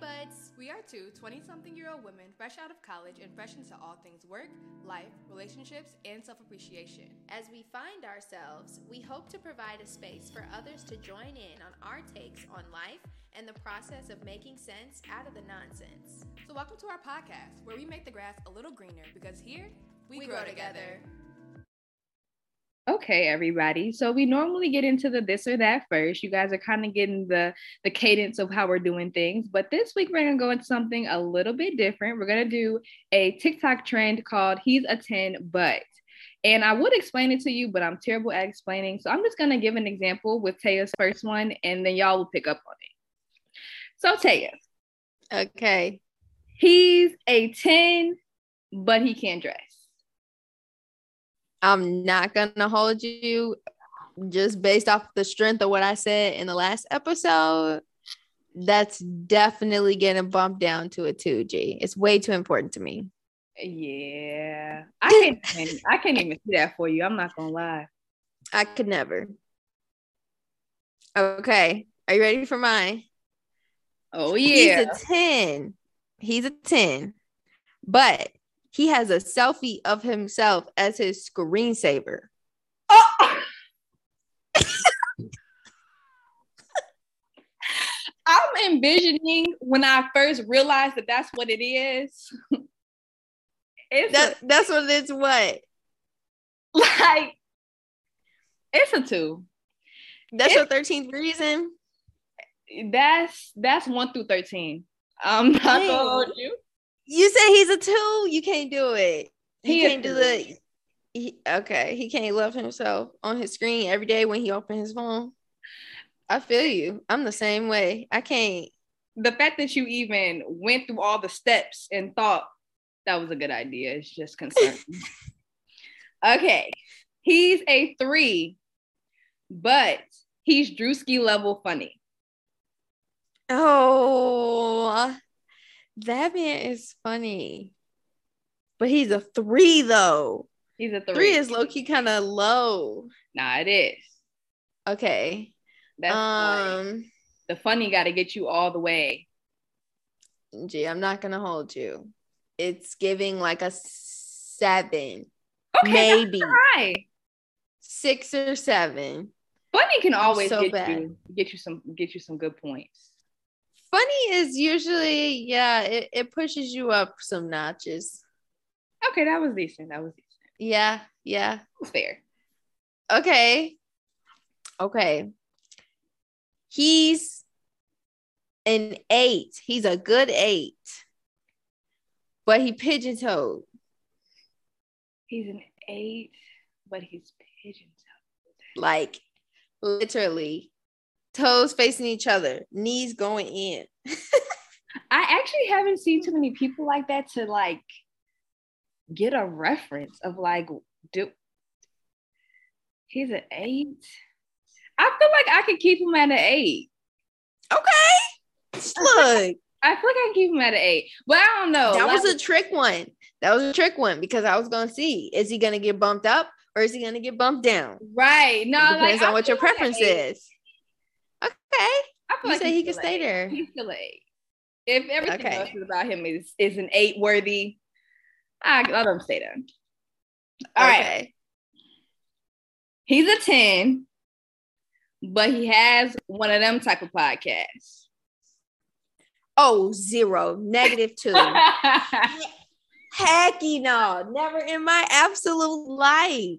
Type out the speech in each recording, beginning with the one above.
buds! We are two 20 something year old women fresh out of college and fresh into all things work, life, relationships, and self appreciation. As we find ourselves, we hope to provide a space for others to join in on our takes on life and the process of making sense out of the nonsense. So, welcome to our podcast where we make the grass a little greener because here we, We grow, grow together. together. Okay, everybody. So we normally get into the this or that first. You guys are kind of getting the the cadence of how we're doing things, but this week we're gonna go into something a little bit different. We're gonna do a TikTok trend called "He's a 10 but." And I would explain it to you, but I'm terrible at explaining. So I'm just gonna give an example with Taya's first one, and then y'all will pick up on it. So Taya, Okay. he's a 10, but he can't dress. I'm not gonna hold you just based off the strength of what I said in the last episode. That's definitely getting bumped down to a 2G. It's way too important to me. Yeah, I can't. even- I can't even see that for you. I'm not gonna lie. I could never. Okay. Are you ready for mine? Oh yeah. He's a 10. He's a 10. But he has a selfie of himself as his screensaver. Oh! I'm envisioning when I first realized that that's what it is. It's That, that's what it's what? like it's a two. That's It- your 13th reason? That's that's one through thirteen. I'm not gonna hold you. You said he's a two. You can't do it. He, He can't do the. He, okay, he can't love himself on his screen every day when he opens his phone. I feel you. I'm the same way. I can't. The fact that you even went through all the steps and thought that was a good idea is just concerning. okay, he's a three, but he's Druski level funny. Oh, that man is funny, but he's a three though. He's a three. Three is low key kind of low. nah, it is. Okay. That's um. the funny got to get you all the way. Gee, I'm not gonna hold you. It's giving like a seven, Okay, maybe six or seven. Funny can always so get bad. you get you some get you some good points. Funny is usually, yeah, it, it pushes you up some notches. Okay, that was decent. That was decent. Yeah, yeah. Fair. Okay. Okay. He's an eight. He's a good eight. But he pigeon toed. He's an eight, but he's pigeon toed. Like literally. Toes facing each other, knees going in. I actually haven't seen too many people like that to like get a reference of like do he's an eight. I feel like I could keep him at an eight. Okay. Look, I feel like I can keep him at an eight, but I don't know. that was a trick one. That was a trick one because I was gonna see is he gonna get bumped up or is he gonna get bumped down? right. No, It depends like, on I what your like preference is. Okay. I feel You like say he can still stay there. He's eight. If everything Okay. else about him is is an eight worthy, I let him stay there. All right. Okay. He's a 10, but he has one of them type of podcasts. Oh, zero, negative two. Hecky no, never in my absolute life.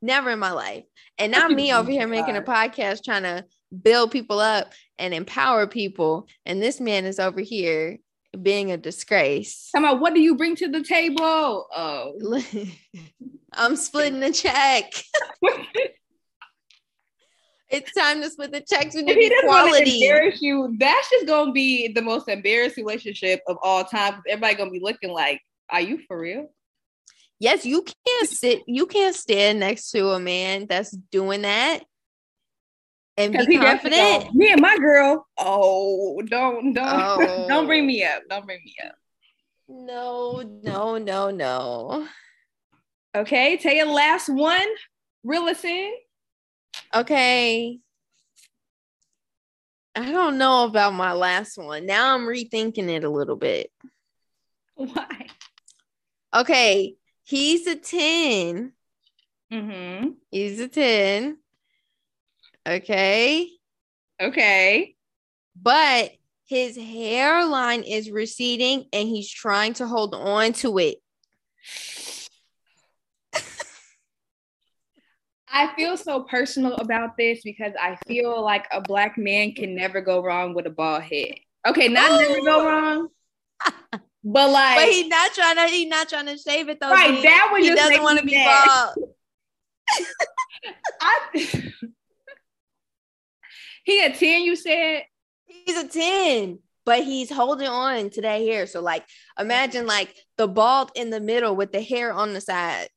Never in my life. And now me over here making a podcast trying to build people up and empower people. And this man is over here being a disgrace. Come on, what do you bring to the table? Oh. I'm splitting the check. It's time to split the checks. We if need he doesn't want to equality. embarrass you, that's just gonna be the most embarrassing relationship of all time. Everybody gonna be looking like, are you for real? Yes, you can't sit, you can't stand next to a man that's doing that and Because be he definitely confident. gonna- Me and my girl. Oh, don't don't Oh. don't bring me up. Don't bring me up. No, no, no, no. Okay, tell your last one. Reel us in. Okay. I don't know about my last one. Now I'm rethinking it a little bit. Why? Okay, he's a 10. Mm-hmm. He's a 10. Okay. Okay. But his hairline is receding and he's trying to hold on to it. I feel so personal about this because I feel like a black man can never go wrong with a bald head. Okay, not never go wrong. But like But he's not trying to he's not trying to shave it though. Right, G. that would he just doesn't want to be bald. I, he a 10, you said? He's a 10, but he's holding on to that hair. So like imagine like the bald in the middle with the hair on the sides.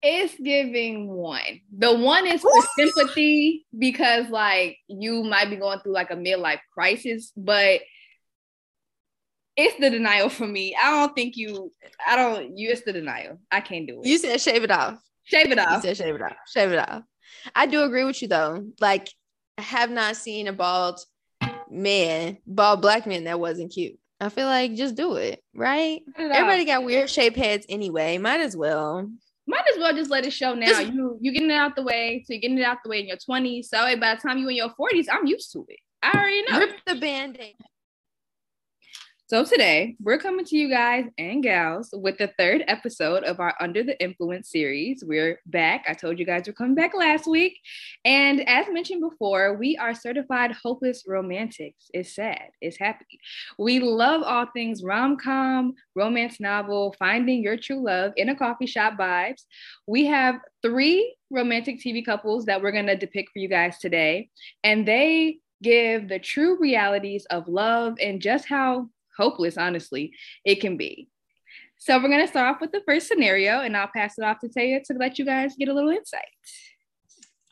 It's giving one. The one is for sympathy because like you might be going through like a midlife crisis, but it's the denial for me. I don't think you I don't you it's the denial. I can't do it. You said shave it off. shave it off. You said shave it off. Shave it off. I do agree with you though. Like I have not seen a bald man, bald black man that wasn't cute. I feel like just do it, right? It. Everybody got weird shaped heads anyway. Might as well. might as well just let it show now. Just- you you getting it out the way, so you're getting it out the way in your 20s. So by the time you in your 40s, I'm used to it. I already know. Rip the band-aid. So today we're coming to you guys and gals with the third episode of our Under the Influence series. We're back. I told you guys we're coming back last week. And as mentioned before, we are certified hopeless romantics. It's sad, it's happy. We love all things rom-com, romance novel, finding your true love in a coffee shop vibes. We have three romantic TV couples that we're going to depict for you guys today. And they give the true realities of love and just how hopeless, honestly, it can be. So we're going to start off with the first scenario, and I'll pass it off to Taya to let you guys get a little insight.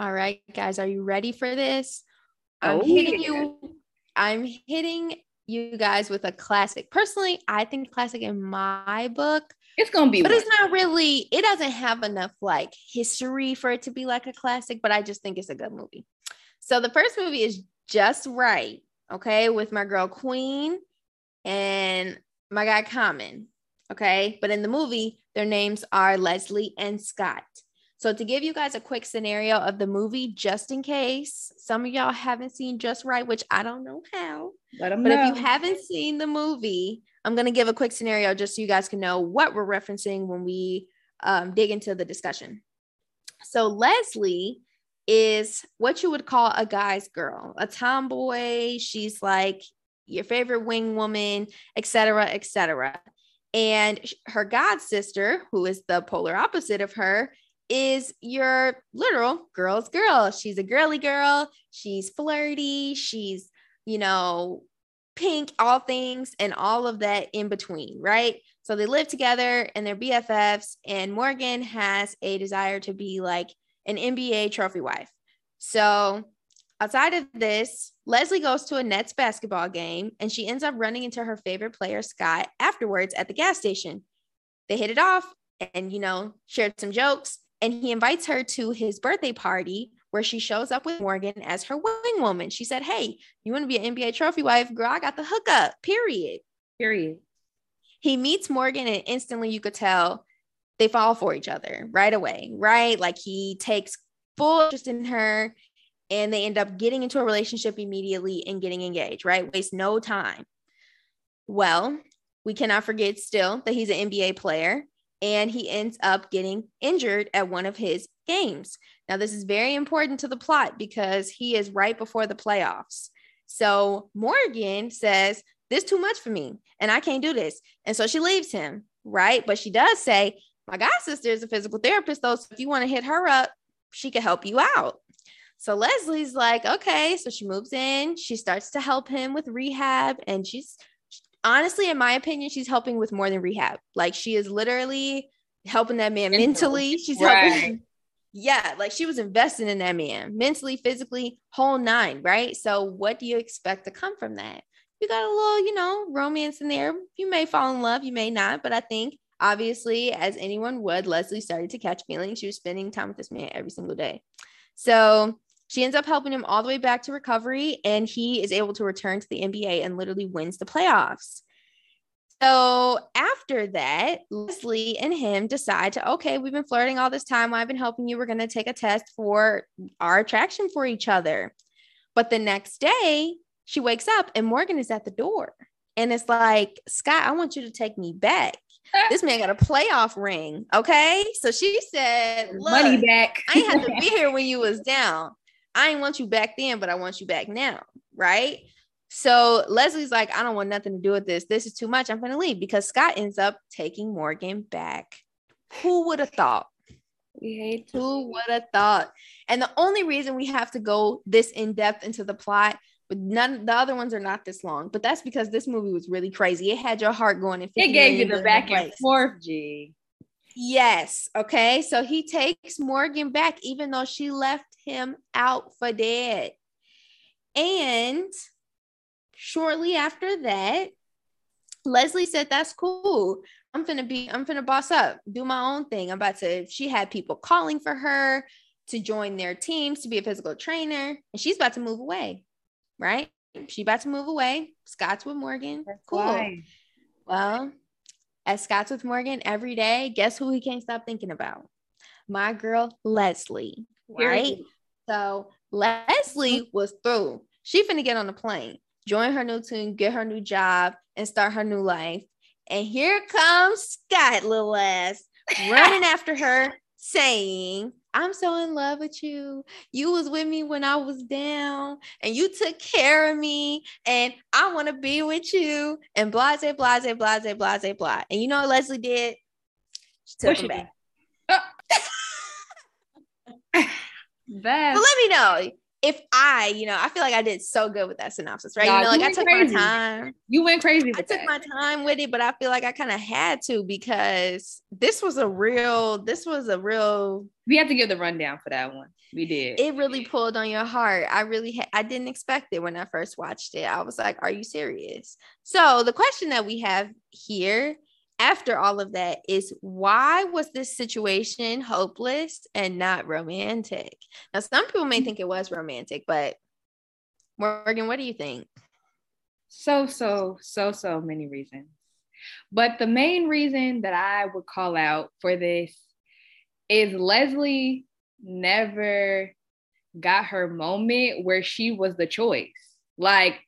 All right, guys, are you ready for this? I'm Oh, hitting yeah. you. I'm hitting you guys with a classic. Personally, I think classic in my book, It's going to be but one. it's not really. It doesn't have enough like history for it to be like a classic. But I just think it's a good movie. So the first movie is Just Wright. Okay, with my girl Queen and my guy Common. Okay, but in the movie, their names are Leslie and Scott. So, to give you guys a quick scenario of the movie, just in case some of y'all haven't seen Just Wright, which I don't know how, Let them but know. if you haven't seen the movie, I'm going to give a quick scenario just so you guys can know what we're referencing when we um, dig into the discussion. So, Leslie is what you would call a guy's girl, a tomboy. She's like your favorite wing woman, etc., etc. And her god sister, who is the polar opposite of her, is your literal girl's girl. She's a girly girl. She's flirty. She's, you know, pink, all things, and all of that in between, right? So they live together and they're BFFs. And Morgan has a desire to be like an NBA trophy wife. So outside of this, Leslie goes to a Nets basketball game and she ends up running into her favorite player, Scott, afterwards at the gas station. They hit it off and, you know, shared some jokes. And he invites her to his birthday party where she shows up with Morgan as her wing woman. She said, Hey, you want to be an NBA trophy wife? Girl, I got the hookup, period. Period. He meets Morgan and instantly you could tell they fall for each other right away, right? Like he takes full interest in her and they end up getting into a relationship immediately and getting engaged, right? Waste no time. Well, we cannot forget still that he's an NBA player and he ends up getting injured at one of his games. Now, this is very important to the plot because he is right before the playoffs. So Morgan says, This is too much for me, and I can't do this. And so she leaves him, right? But she does say, My god sister is a physical therapist, though. So if you want to hit her up, she could help you out. So Leslie's like, okay. So she moves in. She starts to help him with rehab. And she's honestly, in my opinion, she's helping with more than rehab. Like she is literally helping that man Mental. mentally. She's Right. helping. Yeah, like she was investing in that man mentally, physically, whole nine, right? So what do you expect to come from that? You got a little, you know, romance in there. You may fall in love, you may not, but I think obviously, as anyone would, Leslie started to catch feelings. She was spending time with this man every single day. So She ends up helping him all the way back to recovery, and he is able to return to the NBA and literally wins the playoffs. So after that, Leslie and him decide to, okay, we've been flirting all this time. I've been helping you. We're going to take a test for our attraction for each other. But the next day, she wakes up and Morgan is at the door. And it's like, Scott, I want you to take me back. This man got a playoff ring. Okay. So she said, money back. I have to be here when you was down. I ain't want you back then, but I want you back now. Right. So Leslie's like, I don't want nothing to do with this. This is too much. I'm going to leave because Scott ends up taking Morgan back. Who would have thought? We hate Who would have thought? And the only reason we have to go this in depth into the plot, but none of the other ones are not this long. But that's because this movie was really crazy. It had your heart going. In it gave you the back and forth, G. Yes. Okay. So he takes Morgan back, even though she left him out for dead. And shortly after that, Leslie said, That's cool. I'm gonna be, I'm gonna boss up, do my own thing. I'm about to, she had people calling for her to join their teams to be a physical trainer, and she's about to move away, right? She's about to move away. Scott's with Morgan. That's cool. Why. Well, as Scott's with Morgan every day, guess who he can't stop thinking about? My girl, Leslie, right? So Leslie was through. She finna get on the plane join her new team, get her new job, and start her new life. And here comes Scott, little ass, running after her, saying, I'm so in love with you. You was with me when I was down, and you took care of me, and I want to be with you. And blase, blase, blase, blase, blah. And you know what Leslie did? She took him back. That. But let me know if I, you know, I feel like I did so good with that synopsis, right? Nah, you know, like you I took went my time. You went crazy. I took that. my time with it, but I feel like I kind of had to because this was a real, this was a real, We have to give the rundown for that one. We did. it really pulled on your heart. I really, ha- I didn't expect it when I first watched it. I was like, are you serious? So the question that we have here after all of that is why was this situation hopeless and not romantic? Now, some people may mm-hmm. think it was romantic, but Morgan, what do you think? so so so so many reasons but the main reason that i would call out for this is leslie never got her moment where she was the choice like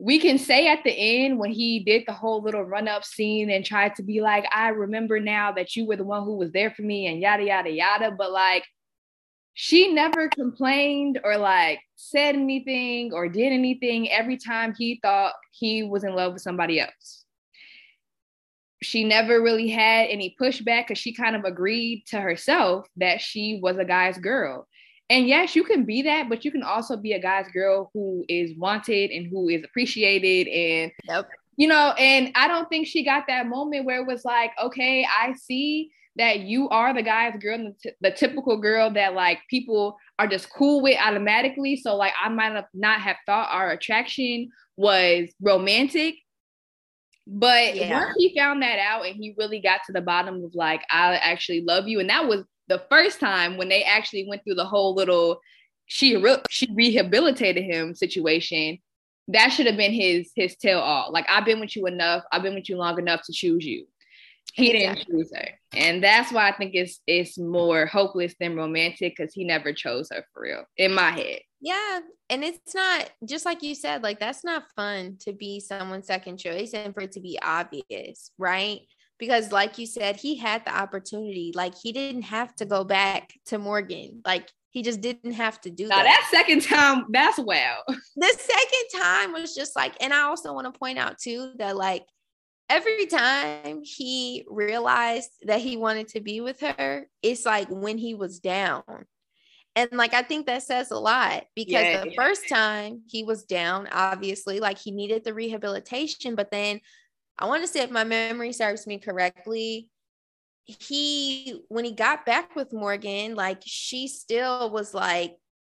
we can say at the end when he did the whole little run up scene and tried to be like i remember now that you were the one who was there for me and yada yada yada but like she never complained or like said anything or did anything every time he thought he was in love with somebody else. She never really had any pushback because she kind of agreed to herself that she was a guy's girl. And yes, you can be that, but you can also be a guy's girl who is wanted and who is appreciated and Yep. you know, and I don't think she got that moment where it was like, okay, I see that you are the guy's girl, the, t- the typical girl that like people are just cool with automatically. So like I might have not have thought our attraction was romantic. But Yeah. once he found that out and he really got to the bottom of like, I actually love you. And that was the first time when they actually went through the whole little she re- she rehabilitated him situation. That should have been his his tell all. Like I've been with you enough. I've been with you long enough to choose you. He didn't choose her, and that's why I think it's it's more hopeless than romantic because he never chose her for real. In my head, Yeah. And it's not just like you said, like that's not fun to be someone's second choice and for it to be obvious, right? Because, like you said, he had the opportunity. Like he didn't have to go back to Morgan. Like he just didn't have to do now that. that second time, that's wow. the second time was just like, and I also want to point out too that like every time he realized that he wanted to be with her, it's like when he was down. And like I think that says a lot because Yeah, the yeah. first time he was down, obviously, like he needed the rehabilitation, but then I want to say if my memory serves me correctly, he when he got back with Morgan, like she still was like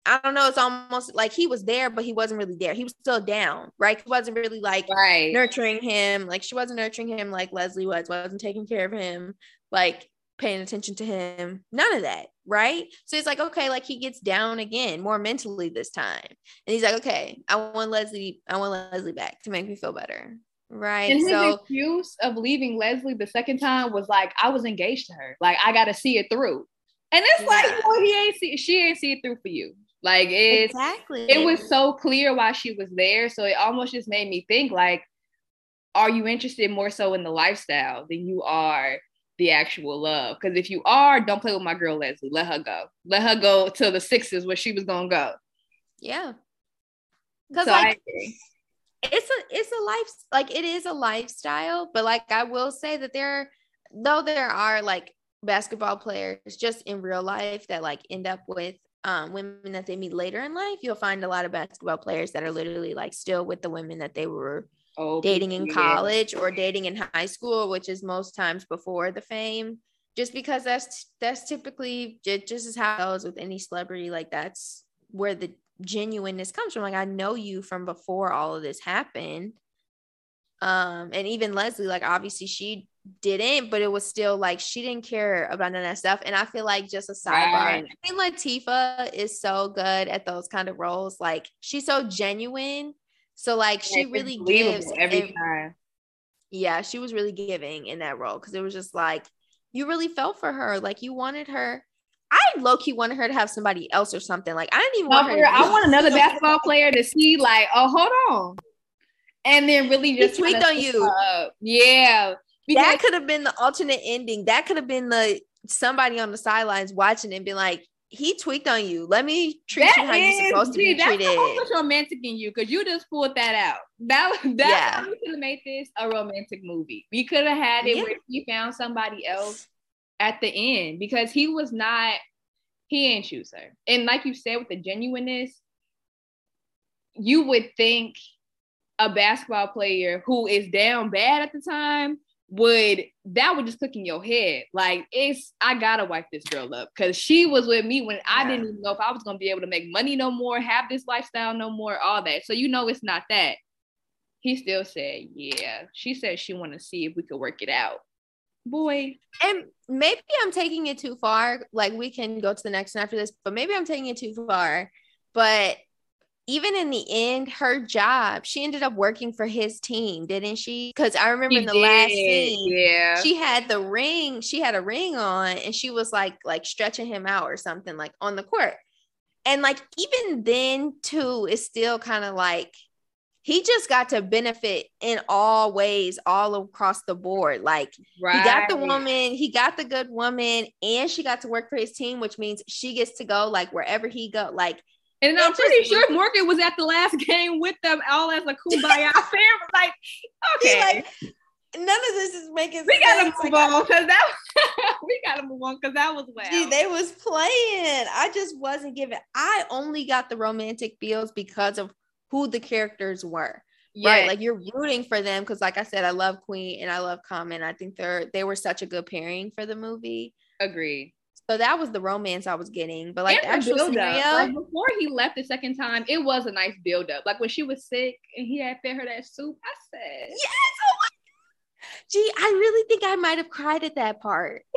I don't know. It's almost like he was there, but he wasn't really there. He was still down, right? He wasn't really like Right. nurturing him. Like she wasn't nurturing him like Leslie was, wasn't taking care of him. Like paying attention to him. None of that, right? So it's like, okay, like he gets down again, more mentally this time. And he's like, okay, I want Leslie, I want Leslie back to make me feel better. Right. And his so excuse of leaving Leslie the second time was like, I was engaged to her. Like I gotta see it through. And it's like, Yeah. well, he ain't see she ain't see it through for you. Like it's exactly it was so clear why she was there. So it almost just made me think like, are you interested more so in the lifestyle than you are the actual love? Because if you are, don't play with my girl Leslie. Let her go. Let her go to the Sixers where she was gonna go. yeah. Because So I like. It's a it's a life like it is a lifestyle but like i will say that there though there are like basketball players just in real life that like end up with um women that they meet later in life you'll find a lot of basketball players that are literally like still with the women that they were oh, dating in yeah. college or dating in high school which is most times before the fame just because that's that's typically ju- just as how it goes with any celebrity like that's where the genuineness comes from like i know you from before all of this happened um and even leslie like obviously she didn't but it was still like she didn't care about none of that stuff and i feel like just a sidebar Right. i mean latifah is so good at those kind of roles like she's so genuine so like she It's really gives every and- time. yeah, she was really giving in that role because it was just like you really felt for her. Like you wanted her. I low key wanted her to have somebody else or something. Like I didn't even No, want her. for to real, I want another basketball player to see like, oh, hold on, and then really just tweaked on you. up. Yeah, because that could have been the alternate ending. That could have been the somebody on the sidelines watching and being like, he tweaked on you. Let me treat that you how you're supposed to be that's treated. almost romantic in you because you just pulled that out. That that Yeah. we could have made this a romantic movie. We could have had it Yeah. where he found somebody else at the end because he was not. He ain't choose her, and like you said, with the genuineness, you would think a basketball player who is down bad at the time would that would just click in your head. Like it's i gotta wipe this girl up because she was with me when i Yeah. didn't even know if i was gonna be able to make money no more have this lifestyle no more all that. So you know it's not that. He still said yeah. She said she want to see if we could work it out boy and maybe I'm taking it too far. Like we can go to the next one after this, but maybe I'm taking it too far. But even in the end, her job, she ended up working for his team, didn't she? Because I remember He in the last scene, yeah she had the ring, she had a ring on, and she was like like stretching him out or something like on the court. And like even then, too, it's still kind of like he just got to benefit in all ways, all across the board. Like right he got the woman, he got the good woman, and she got to work for his team, which means she gets to go like wherever he go. Like and i'm pretty just- sure morgan was at the last game with them all as a kumbaya family like okay like none of this is making we gotta sense. move Like, on because that was, we gotta move on because that was wow. Gee, they was playing. I just wasn't giving. I only got the romantic feels because of who the characters were. yeah, Right. Like you're rooting for them because, like I said, I love Queen and I love Common. I think they're they were such a good pairing for the movie. agreed. So that was the romance I was getting. But like And the actual scenario, like before he left the second time, it was a nice build up. Like when she was sick and he had fed her that soup, I said, yes. Oh my. Gee, I really think I might have cried at that part.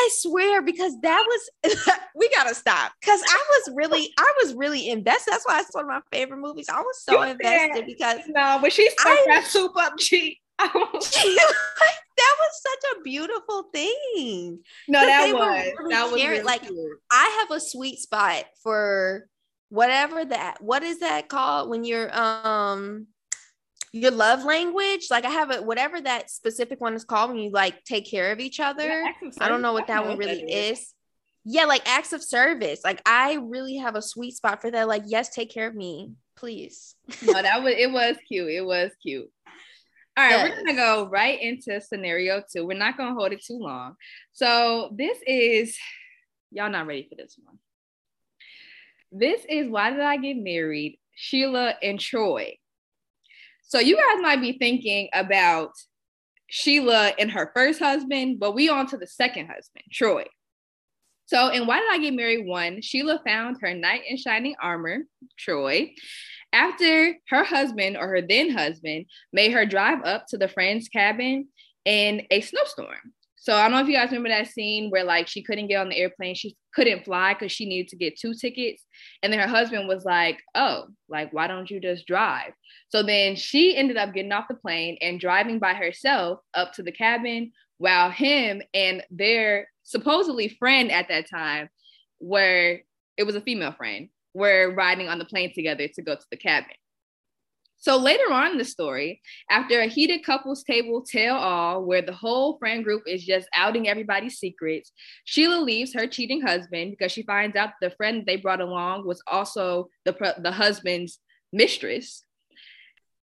I swear, because that was we gotta stop. Cause I was really, I was really invested. That's why it's one of my favorite movies. I was so You invested because no, when she stuck I- that soup up, G. That was such a beautiful thing. no, that was really that was really like, cute. I have a sweet spot for whatever that what is that called when you're um your love language. Like I have a whatever that specific one is called when you like take care of each other. Yeah, I don't know what that one what really that is. Yeah, like acts of service. Like I really have a sweet spot for that. Like, yes, take care of me, please. no, that was it was cute. It was cute. All right, we're gonna go right into scenario two. We're not gonna hold it too long. So this is y'all not ready for this one. This is why did I get married? Sheila and Troy. So you guys might be thinking about Sheila and her first husband, but we on to the second husband, Troy. So in Why Did I Get Married One, Sheila found her knight in shining armor, Troy, after her husband or her then husband made her drive up to the friend's cabin in a snowstorm. So I don't know if you guys remember that scene where like she couldn't get on the airplane. She couldn't fly because she needed to get two tickets. And then her husband was like, Oh, like, why don't you just drive? So then she ended up getting off the plane and driving by herself up to the cabin while him and their supposedly friend at that time, where it was a female friend, were riding on the plane together to go to the cabin. So later on in the story, after a heated couples table tell all, where the whole friend group is just outing everybody's secrets, Sheila leaves her cheating husband because she finds out the friend they brought along was also the, the husband's mistress.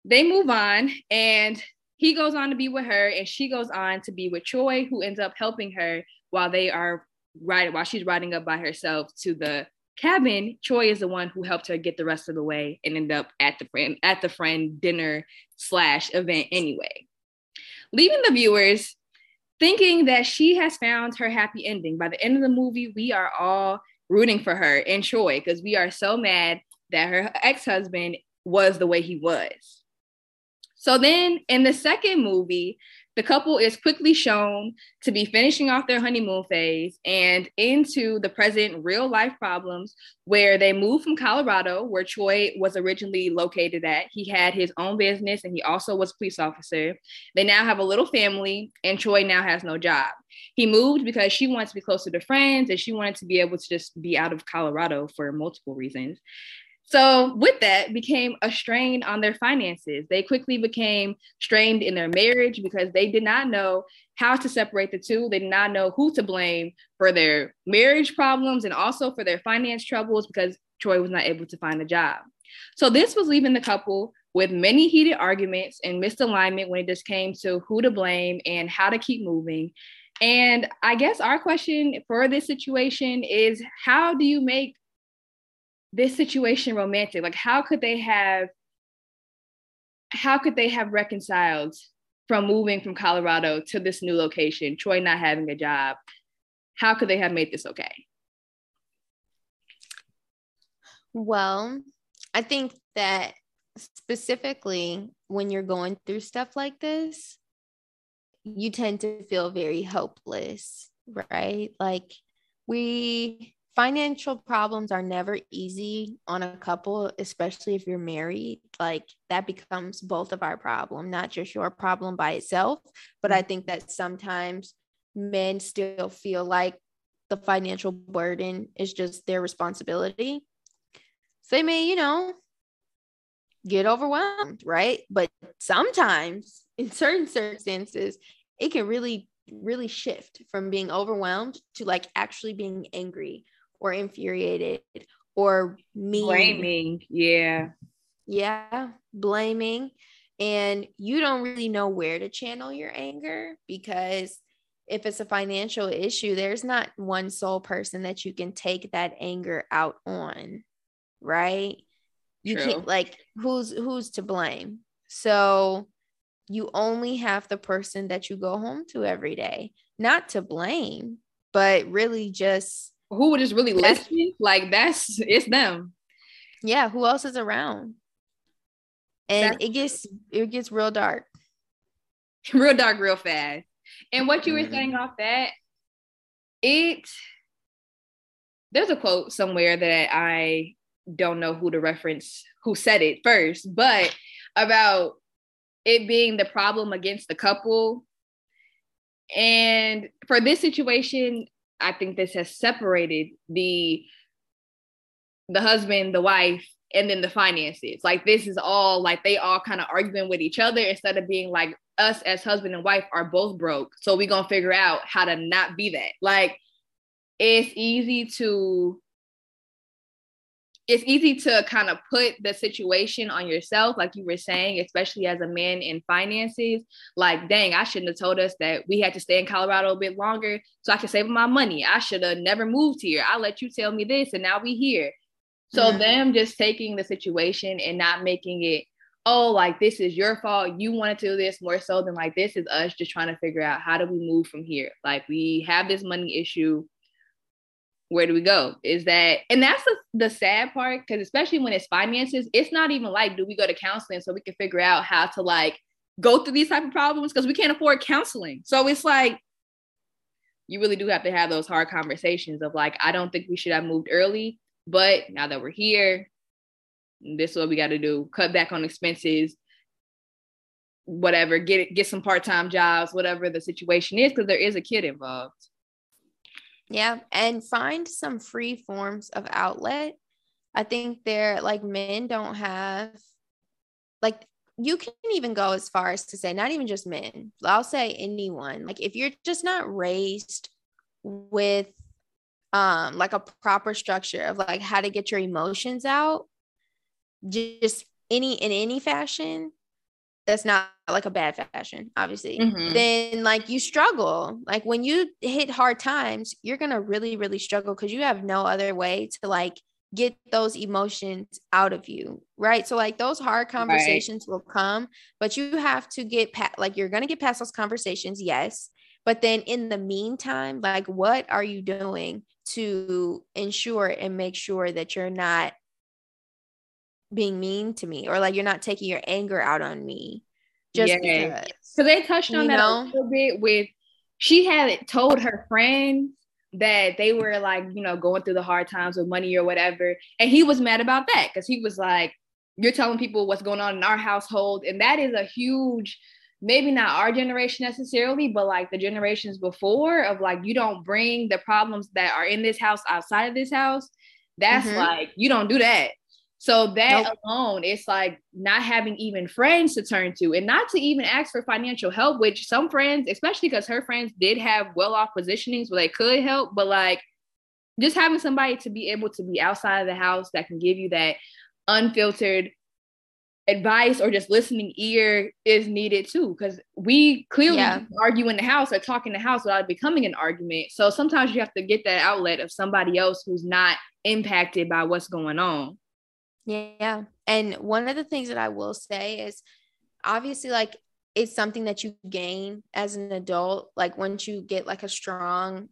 They move on, and he goes on to be with her, and she goes on to be with Troy, who ends up helping her while they are riding while she's riding up by herself to the cabin, Troy is the one who helped her get the rest of the way and end up at the friend at the friend dinner slash event anyway. Leaving the viewers thinking that she has found her happy ending. By the end of the movie, we are all rooting for her and Troy because we are so mad that her ex-husband was the way he was. So then in the second movie, the couple is quickly shown to be finishing off their honeymoon phase and into the present real life problems where they moved from Colorado, where Troy was originally located at. He had his own business and he also was a police officer. They now have a little family, and Troy now has no job. He moved because she wanted to be closer to friends and she wanted to be able to just be out of Colorado for multiple reasons. So, with that, became a strain on their finances. They quickly became strained in their marriage because they did not know how to separate the two. They did not know who to blame for their marriage problems and also for their finance troubles because Troy was not able to find a job. So, this was leaving the couple with many heated arguments and misalignment when it just came to who to blame and how to keep moving. And I guess our question for this situation is how do you make this situation romantic like how could they have how could they have reconciled from moving from colorado to this new location Troy not having a job? How could they have made this okay? Well i think that specifically when you're going through stuff like this you tend to feel very hopeless right? Like we financial problems are never easy on a couple, especially if you're married. Like that becomes both of our problem, not just your problem by itself. But I think that sometimes men still feel like the financial burden is just their responsibility. So they may, you know, get overwhelmed, right? But sometimes in certain circumstances, it can really really shift from being overwhelmed to like actually being angry or infuriated or mean. Blaming. Yeah. Yeah. Blaming. And you don't really know where to channel your anger because if it's a financial issue, there's not one sole person that you can take that anger out on, right? You True. can't like who's who's to blame. So you only have the person that you go home to every day, not to blame, but really just who would just really listen? Like that's it's them. Yeah, who else is around? And that's- it gets it gets real dark. real dark, real fast. And what you were mm-hmm. saying off that, it there's a quote somewhere that I don't know who to reference who said it first, but about it being the problem against the couple. And for this situation, I think this has separated the the husband, the wife, and then the finances. Like this is all like they all kind of arguing with each other instead of being like us as husband and wife are both broke. So we're gonna figure out how to not be that. Like it's easy to it's easy to kind of put the situation on yourself, like you were saying, especially as a man in finances. Like, dang, I shouldn't have told us that we had to stay in Colorado a bit longer so I could save my money. I should have never moved here. I let you tell me this, and now we here. So mm-hmm. them just taking the situation and not making it, oh, like this is your fault. You wanted to do this more so than like this is us just trying to figure out how do we move from here. Like we have this money issue where do we go? Is that, and that's the, the sad part, because especially when it's finances, it's not even like, do we go to counseling so we can figure out how to like go through these type of problems? Because we can't afford counseling. So it's like, you really do have to have those hard conversations of like, I don't think we should have moved early, but now that we're here, this is what we got to do. Cut back on expenses, whatever. Get get some part time jobs, whatever the situation is, because there is a kid involved. Yeah, and find some free forms of outlet. I think they're like men don't have like you can even go as far as to say not even just men i'll say anyone like if you're just not raised with um like a proper structure of like how to get your emotions out just any in any fashion that's not like a bad fashion obviously mm-hmm. then like you struggle like when you hit hard times you're gonna really really struggle because you have no other way to like get those emotions out of you, right? So like those hard conversations right. will come, but you have to get past like you're going to get past those conversations, yes. But then in the meantime, like what are you doing to ensure and make sure that you're not being mean to me or like you're not taking your anger out on me just yeah. because. So they touched on that know? a little bit with she had told her friends that they were like, you know, going through the hard times with money or whatever. And he was mad about that because he was like, you're telling people what's going on in our household. And that is a huge, maybe not our generation necessarily, but like the generations before of like, you don't bring the problems that are in this house outside of this house. That's mm-hmm. like, you don't do that. So that nope. alone, it's like not having even friends to turn to and not to even ask for financial help, which some friends, especially because her friends did have well-off positionings where they could help, but like just having somebody to be able to be outside of the house that can give you that unfiltered advice or just listening ear is needed too because we clearly yeah. argue in the house or talk in the house without becoming an argument so sometimes you have to get that outlet of somebody else who's not impacted by what's going on yeah. And one of the things that I will say is obviously like it's something that you gain as an adult. Like once you get like a strong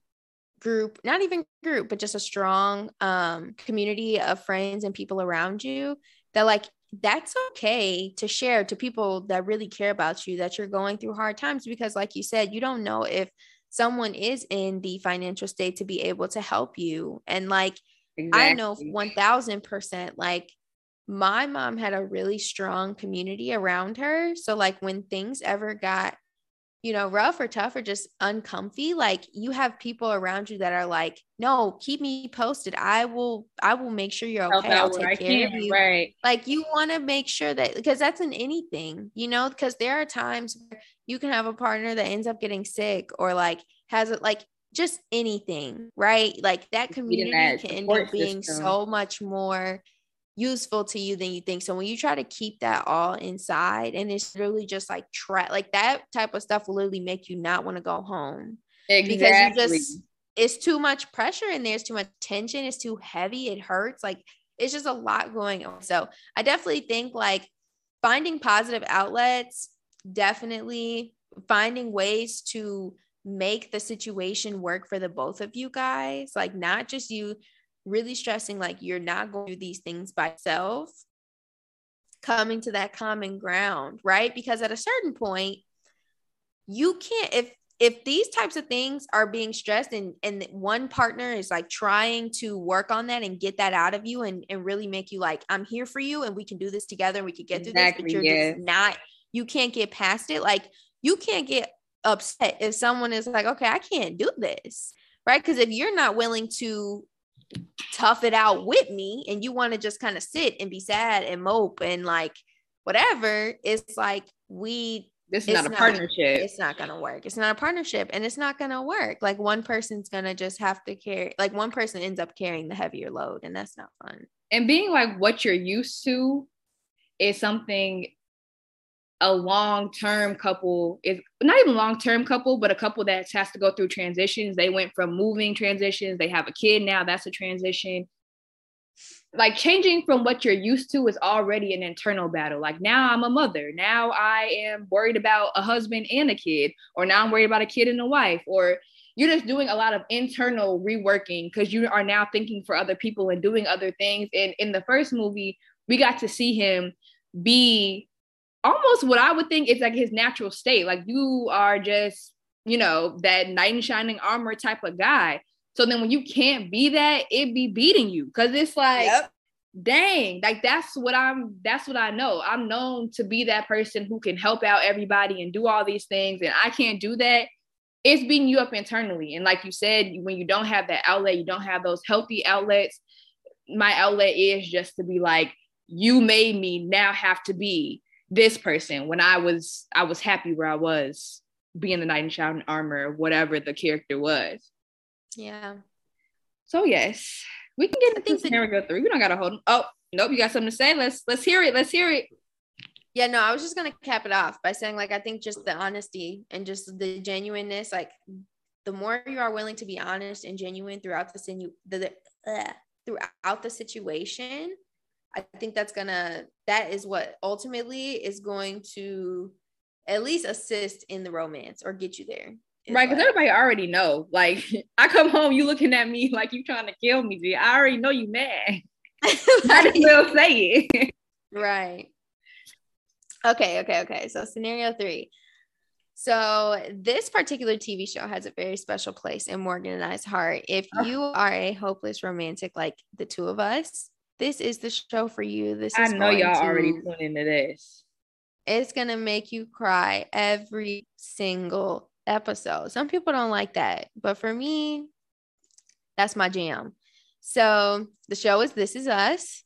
group, not even group, but just a strong um community of friends and people around you that like that's okay to share to people that really care about you that you're going through hard times because like you said you don't know if someone is in the financial state to be able to help you and like exactly. i know 1000% like my mom had a really strong community around her. So, like, when things ever got, you know, rough or tough or just uncomfy, like, you have people around you that are like, no, keep me posted. I will, I will make sure you're okay. I'll take care of you. Right. Like, you want to make sure that, because that's in anything, you know, because there are times where you can have a partner that ends up getting sick or like has it like, just anything, right? Like that community can end up being system. so much more useful to you than you think. So when you try to keep that all inside and it's really just like try like that type of stuff will literally make you not want to go home. Exactly. Because you just it's too much pressure and there's too much tension. It's too heavy. It hurts. Like it's just a lot going on. So I definitely think like finding positive outlets, definitely finding ways to make the situation work for the both of you guys, like not just you really stressing like you're not going to do these things by yourself, coming to that common ground, right? Because at a certain point, you can't if if these types of things are being stressed and and one partner is like trying to work on that and get that out of you and and really make you like I'm here for you and we can do this together and we can get through exactly, this but you're yeah. just not you can't get past it like you can't get upset if someone is like okay I can't do this right because if you're not willing to tough it out with me and you want to just kind of sit and be sad and mope and like whatever, it's like we this is not a not, partnership. It's not gonna work. It's not a partnership and it's not gonna work. Like one person's gonna just have to carry like one person ends up carrying the heavier load and that's not fun. And being like what you're used to is something a long term couple is not even long term couple, but a couple that has to go through transitions. They went from moving transitions, they have a kid now, that's a transition. Like changing from what you're used to is already an internal battle. Like now I'm a mother. Now I am worried about a husband and a kid, or now I'm worried about a kid and a wife, or you're just doing a lot of internal reworking because you are now thinking for other people and doing other things. And in the first movie, we got to see him be almost what I would think is like his natural state. Like you are just you know, that knight in shining armor type of guy. So then when you can't be that, it be beating you because it's like, yep. dang, like that's what I'm, that's what I know. I'm known to be that person who can help out everybody and do all these things. And I can't do that. It's beating you up internally. And like you said, when you don't have that outlet, you don't have those healthy outlets. My outlet is just to be like, you made me now have to be this person when I was I was happy where I was being the knight in shining armor, whatever the character was. Yeah. So yes, we can get into scenario three. We go through. We don't gotta hold. Them. Oh nope, you got something to say? Let's let's hear it. Let's hear it. Yeah, no, I was just gonna cap it off by saying like I think just the honesty and just the genuineness, like the more you are willing to be honest and genuine throughout the sinu- the, the uh, throughout the situation, I think that's gonna that is what ultimately is going to at least assist in the romance or get you there. Right, because everybody already know. Like I come home, you looking at me like you trying to kill me, G. I already know you mad. I just will say it. right. Okay, okay, okay. So scenario three. So this particular TV show has a very special place in Morgan and I's heart. If you are a hopeless romantic like the two of us, this is the show for you. This is I know y'all to, already tuned into this. It's gonna make you cry every single episode. Some people don't like that, but for me, that's my jam. So the show is This Is Us.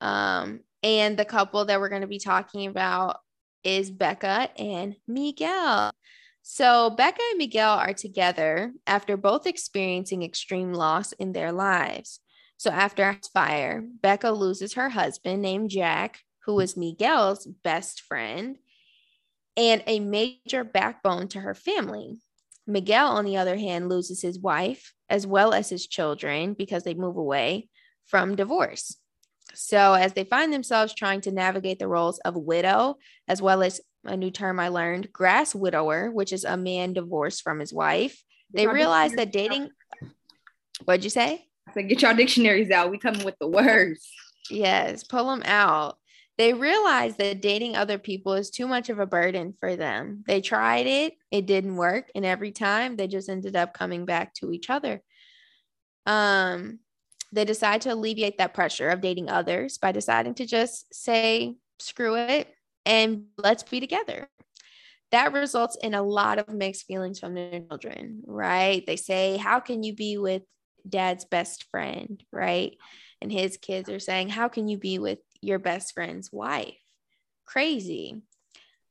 Um, and the couple that we're going to be talking about is Becca and Miguel. So, Becca and Miguel are together after both experiencing extreme loss in their lives. So, after a fire, Becca loses her husband named Jack, who is Miguel's best friend and a major backbone to her family. Miguel, on the other hand, loses his wife as well as his children because they move away from divorce. So, as they find themselves trying to navigate the roles of widow, as well as a new term I learned, grass widower, which is a man divorced from his wife, they realize that dating. What'd you say? I said, get your dictionaries out. We coming with the words. Yes, pull them out. They realize that dating other people is too much of a burden for them. They tried it, it didn't work, and every time they just ended up coming back to each other. Um, they decide to alleviate that pressure of dating others by deciding to just say, screw it, and let's be together. That results in a lot of mixed feelings from their children, right? They say, How can you be with dad's best friend, right? And his kids are saying, How can you be with your best friend's wife? Crazy.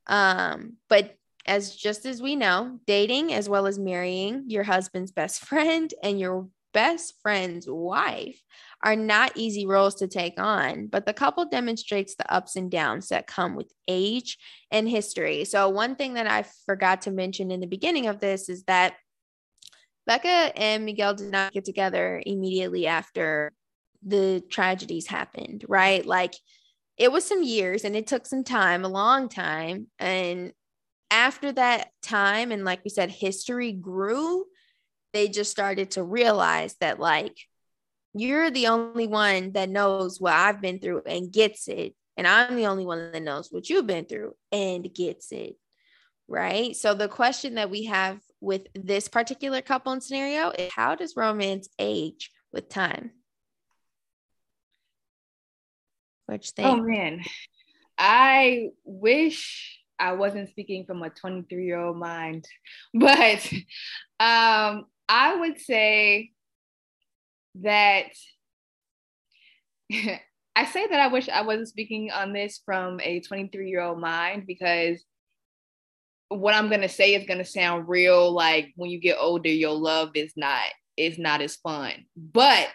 Um, but as just as we know, dating as well as marrying your husband's best friend and your best friend's wife are not easy roles to take on, but the couple demonstrates the ups and downs that come with age and history. So, one thing that I forgot to mention in the beginning of this is that Becca and Miguel did not get together immediately after the tragedies happened, right? Like it was some years and it took some time, a long time. And after that time, and like we said, history grew, they just started to realize that like you're the only one that knows what I've been through and gets it. And I'm the only one that knows what you've been through and gets it. Right. So the question that we have with this particular couple and scenario is how does romance age with time? Which thing? Oh man. I wish I wasn't speaking from a 23 year old mind, but um, I would say that I say that I wish I wasn't speaking on this from a 23 year old mind because what I'm gonna say is gonna sound real like when you get older, your love is not is not as fun, but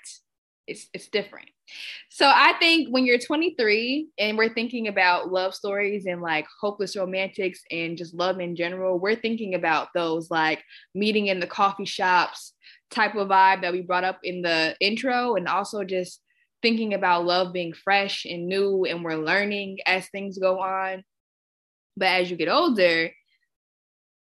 it's it's different. So I think when you're 23 and we're thinking about love stories and like hopeless romantics and just love in general, we're thinking about those like meeting in the coffee shops type of vibe that we brought up in the intro and also just thinking about love being fresh and new and we're learning as things go on. But as you get older,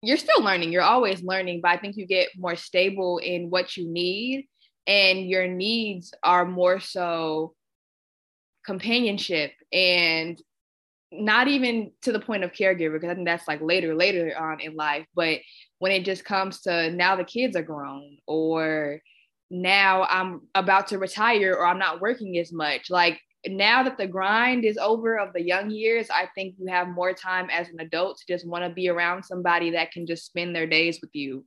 you're still learning. You're always learning, but I think you get more stable in what you need and your needs are more so companionship and not even to the point of caregiver because I think that's like later, later on in life. But when it just comes to now the kids are grown or now I'm about to retire or I'm not working as much. Like now that the grind is over of the young years, I think you have more time as an adult to just want to be around somebody that can just spend their days with you.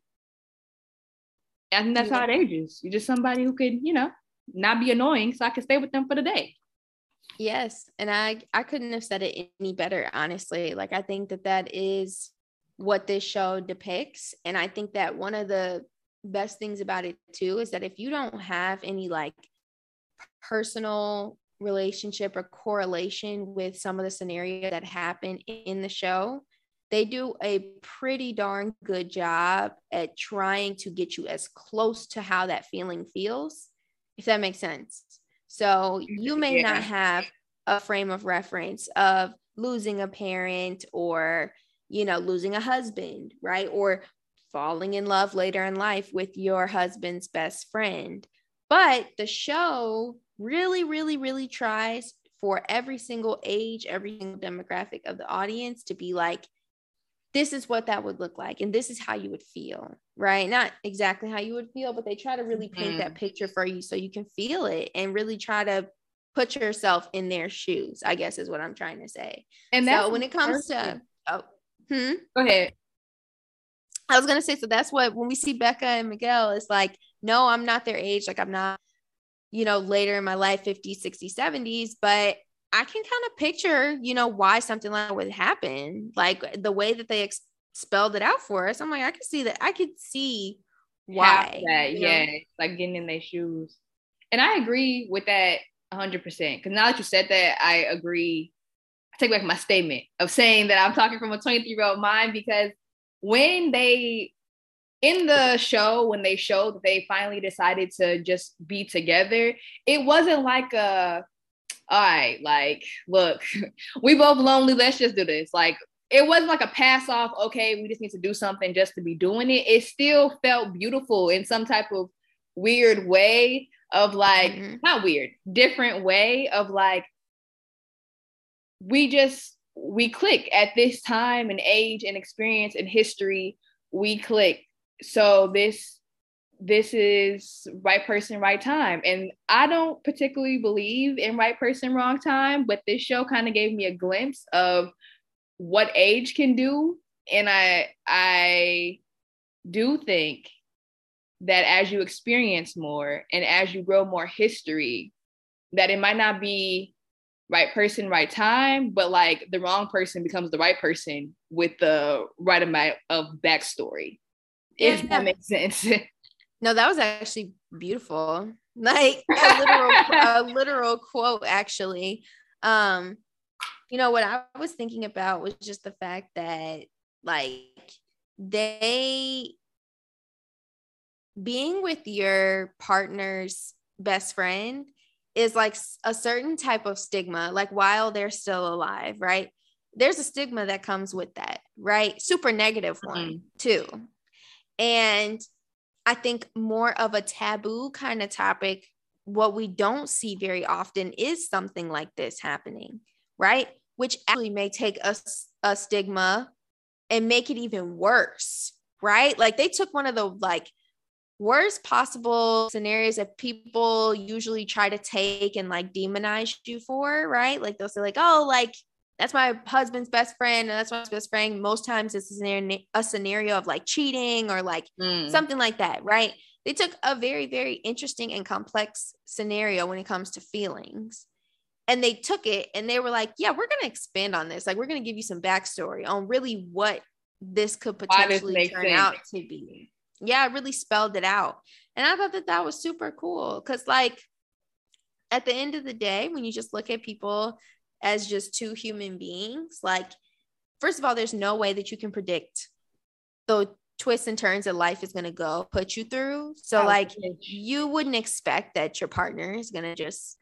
I think that's yeah. how it ages. You're just somebody who could, you know, not be annoying so I can stay with them for the day. Yes, and I I couldn't have said it any better honestly. Like I think that that is what this show depicts and I think that one of the best things about it too is that if you don't have any like personal relationship or correlation with some of the scenarios that happen in the show, they do a pretty darn good job at trying to get you as close to how that feeling feels, if that makes sense. So you may yeah. not have a frame of reference of losing a parent or, you know, losing a husband, right? Or falling in love later in life with your husband's best friend. But the show really, really, really tries for every single age, every single demographic of the audience to be like, this is what that would look like and this is how you would feel right not exactly how you would feel but they try to really paint mm. that picture for you so you can feel it and really try to put yourself in their shoes i guess is what i'm trying to say and so when it comes to oh hmm? go ahead i was going to say so that's what when we see becca and miguel it's like no i'm not their age like i'm not you know, later in my life, 50s, 60s, 70s, but I can kind of picture, you know, why something like that would happen. Like uh, the way that they ex- spelled it out for us. I'm like, I could see that. I could see why. That, yeah. Know? Like getting in their shoes. And I agree with that 100%. Because now that you said that, I agree. I take back my statement of saying that I'm talking from a 23 year old mind because when they in the show when they showed that they finally decided to just be together it wasn't like a all right like look we both lonely let's just do this. Like it wasn't like a pass off okay we just need to do something just to be doing it. It still felt beautiful in some type of weird way of like mm-hmm. not weird different way of like we just we click at this time and age and experience and history we click so this this is right person right time. And i don't particularly believe in right person wrong time but this show kind of gave me a glimpse of what age can do. And i i do think that as you experience more and as you grow more history that it might not be right person right time but like the wrong person becomes the right person with the right amount of backstory if yeah. that makes sense. No, that was actually beautiful. Like a literal, a literal quote, actually. Um, you know, what I was thinking about was just the fact that, like, they being with your partner's best friend is like a certain type of stigma, like while they're still alive, right? There's a stigma that comes with that, right? Super negative one, mm-hmm. too. And I think more of a taboo kind of topic, what we don't see very often is something like this happening, right? Which actually may take a, a stigma and make it even worse, right? Like they took one of the like worst possible scenarios that people usually try to take and like demonize you for, right? Like they'll say like, oh, like that's my husband's best friend and that's my best friend most times it's a scenario of like cheating or like mm. something like that right they took a very very interesting and complex scenario when it comes to feelings and they took it and they were like yeah we're going to expand on this like we're going to give you some backstory on really what this could potentially turn sense. out to be yeah it really spelled it out and i thought that that was super cool because like at the end of the day when you just look at people as just two human beings like first of all there's no way that you can predict the twists and turns that life is going to go put you through. So like you wouldn't expect that your partner is going to just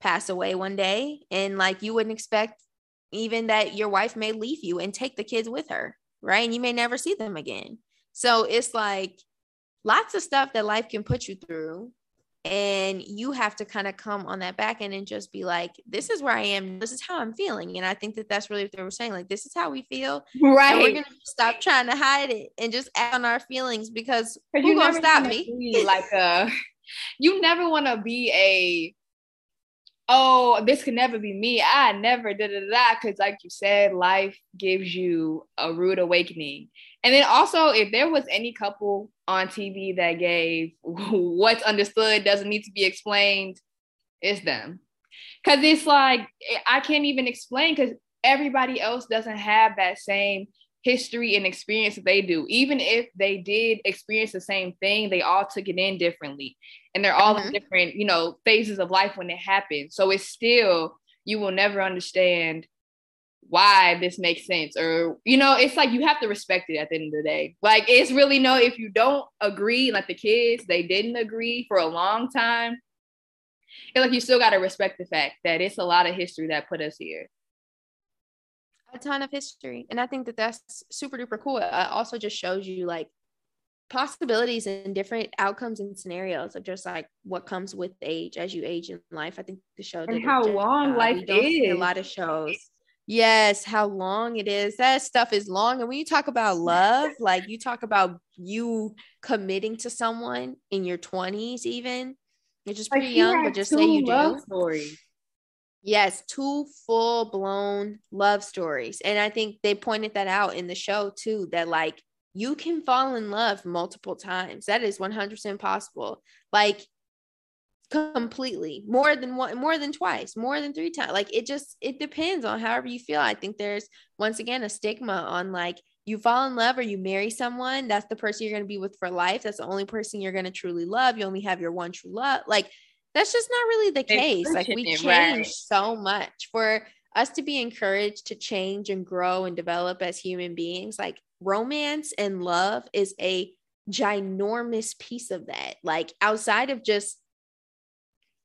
pass away one day and like you wouldn't expect even that your wife may leave you and take the kids with her right? And you may never see them again. So it's like lots of stuff that life can put you through and you have to kind of come on that back end and just be like this is where i am. This is how i'm feeling. And i think that that's really what they were saying like this is how we feel right and we're gonna stop trying to hide it and just act on our feelings because who you gonna stop me? like uh you never want to be a oh this could never be me. I never da da because like you said life gives you a rude awakening. And then also, if there was any couple on TV that gave what's understood doesn't need to be explained, it's them. Cause it's like I can't even explain because everybody else doesn't have that same history and experience that they do. Even if they did experience the same thing, they all took it in differently. And they're all mm-hmm. in different, you know, phases of life when it happened. So it's still, you will never understand why this makes sense or you know it's like you have to respect it at the end of the day like it's really no if you don't agree like the kids they didn't agree for a long time it's like you still got to respect the fact that it's a lot of history that put us here a ton of history and i think that that's super duper cool it also just shows you like possibilities and different outcomes and scenarios of just like what comes with age as you age in life i think the show and how long uh, life is a lot of shows Yes, how long it is. That stuff is long. And when you talk about love, like you talk about you committing to someone in your 20s, even, which just pretty like young, but just say you do. Stories. Yes, two full blown love stories. And I think they pointed that out in the show too that like you can fall in love multiple times. That is 100% possible. Like completely more than one more than twice more than three times like it just it depends on however you feel i think there's once again a stigma on like you fall in love or you marry someone that's the person you're going to be with for life that's the only person you're going to truly love you only have your one true love like that's just not really the case like we change right. so much for us to be encouraged to change and grow and develop as human beings like romance and love is a ginormous piece of that like outside of just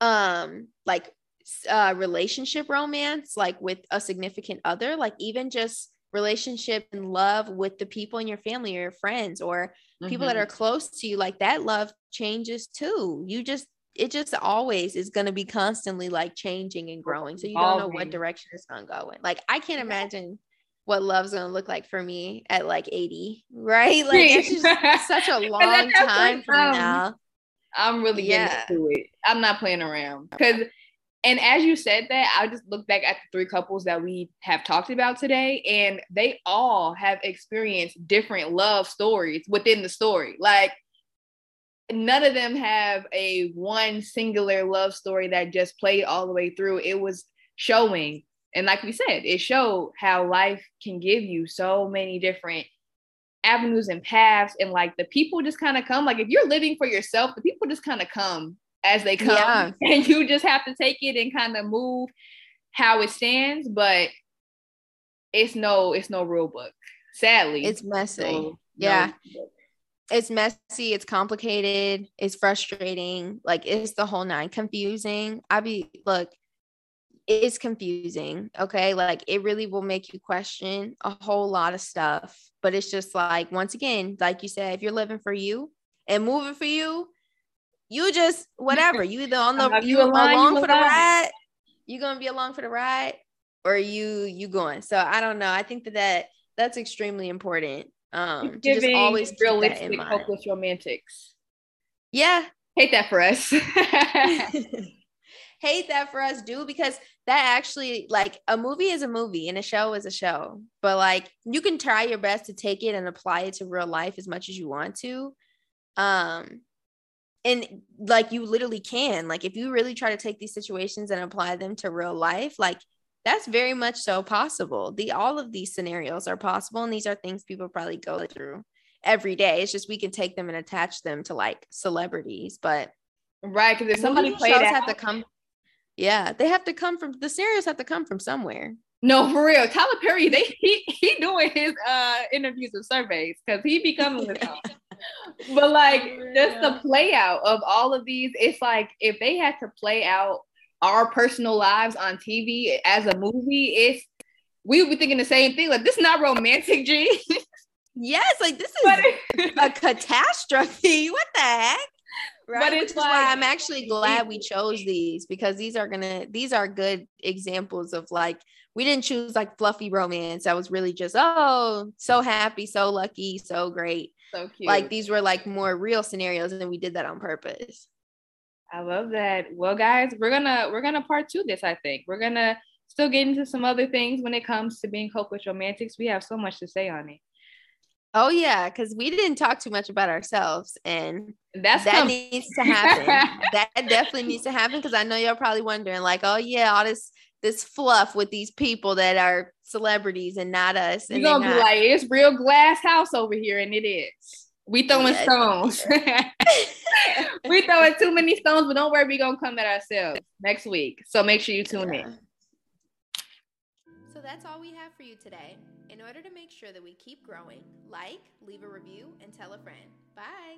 um like uh relationship romance like with a significant other like even just relationship and love with the people in your family or your friends or mm-hmm. people that mm-hmm. are close to you like that love changes too you just it just always is going to be constantly like changing and growing so you don't know what direction it's going to go in like i can't imagine what love's going to look like for me at like 80 right like it's just such a long time from um, now I'm really yeah. into it. I'm not playing around because. And as you said that, I just look back at the three couples that we have talked about today, and they all have experienced different love stories within the story. Like none of them have a one singular love story that just played all the way through. It was showing, and like we said, it showed how life can give you so many different avenues and paths. And like the people just kind of come. Like if you're living for yourself the people just kind of come as they come. Yeah. and you just have to take it and kind of move how it stands. But it's no it's no rule book sadly. It's messy. No, yeah. no it's messy it's complicated it's frustrating like it's the whole nine confusing i be look it's confusing. Okay. Like it really will make you question a whole lot of stuff. But it's just like, once again, like you said, if you're living for you and moving for you, you just whatever. You either on the you, you along for the ride, you're gonna be along for the ride, or you you going. So I don't know. I think that, that that's extremely important. Um just always realistic, hopeless romantics. Yeah. Hate that for us. hate that for us do because that actually like a movie is a movie and a show is a show but like you can try your best to take it and apply it to real life as much as you want to um and like you literally can like if you really try to take these situations and apply them to real life like that's very much so possible the all of these scenarios are possible and these are things people probably go through every day it's just we can take them and attach them to like celebrities but right because if somebody played out, have to come yeah, they have to come from the scenarios have to come from somewhere. No, for real. Tyler Perry, they he he doing his uh interviews and surveys because he be coming with them. but like just the play out of all of these, it's like if they had to play out our personal lives on TV as a movie, it's we would be thinking the same thing. Like this is not romantic, G. yes, like this is a catastrophe. What the heck? right? But Which is like, why I'm actually glad we chose these because these are gonna these are good examples of like we didn't choose like fluffy romance. I was really just oh so happy, so lucky, so great. So cute. Like these were like more real scenarios, and we did that on purpose. I love that. Well, guys, we're gonna we're gonna part two this. I think we're gonna still get into some other things when it comes to being hopeless romantics. We have so much to say on it. Oh yeah, because we didn't talk too much about ourselves, and that's that needs to happen. that definitely needs to happen because I know you're probably wondering, like, oh yeah, all this this fluff with these people that are celebrities and not us. You're gonna be like, it's real glass house over here, and it is. We throwing yes. stones. we throwing too many stones, but don't worry, we gonna come at ourselves next week. So make sure you tune yeah. in. So that's all we have for you today. In order to make sure that we keep growing, like, leave a review, and tell a friend. Bye.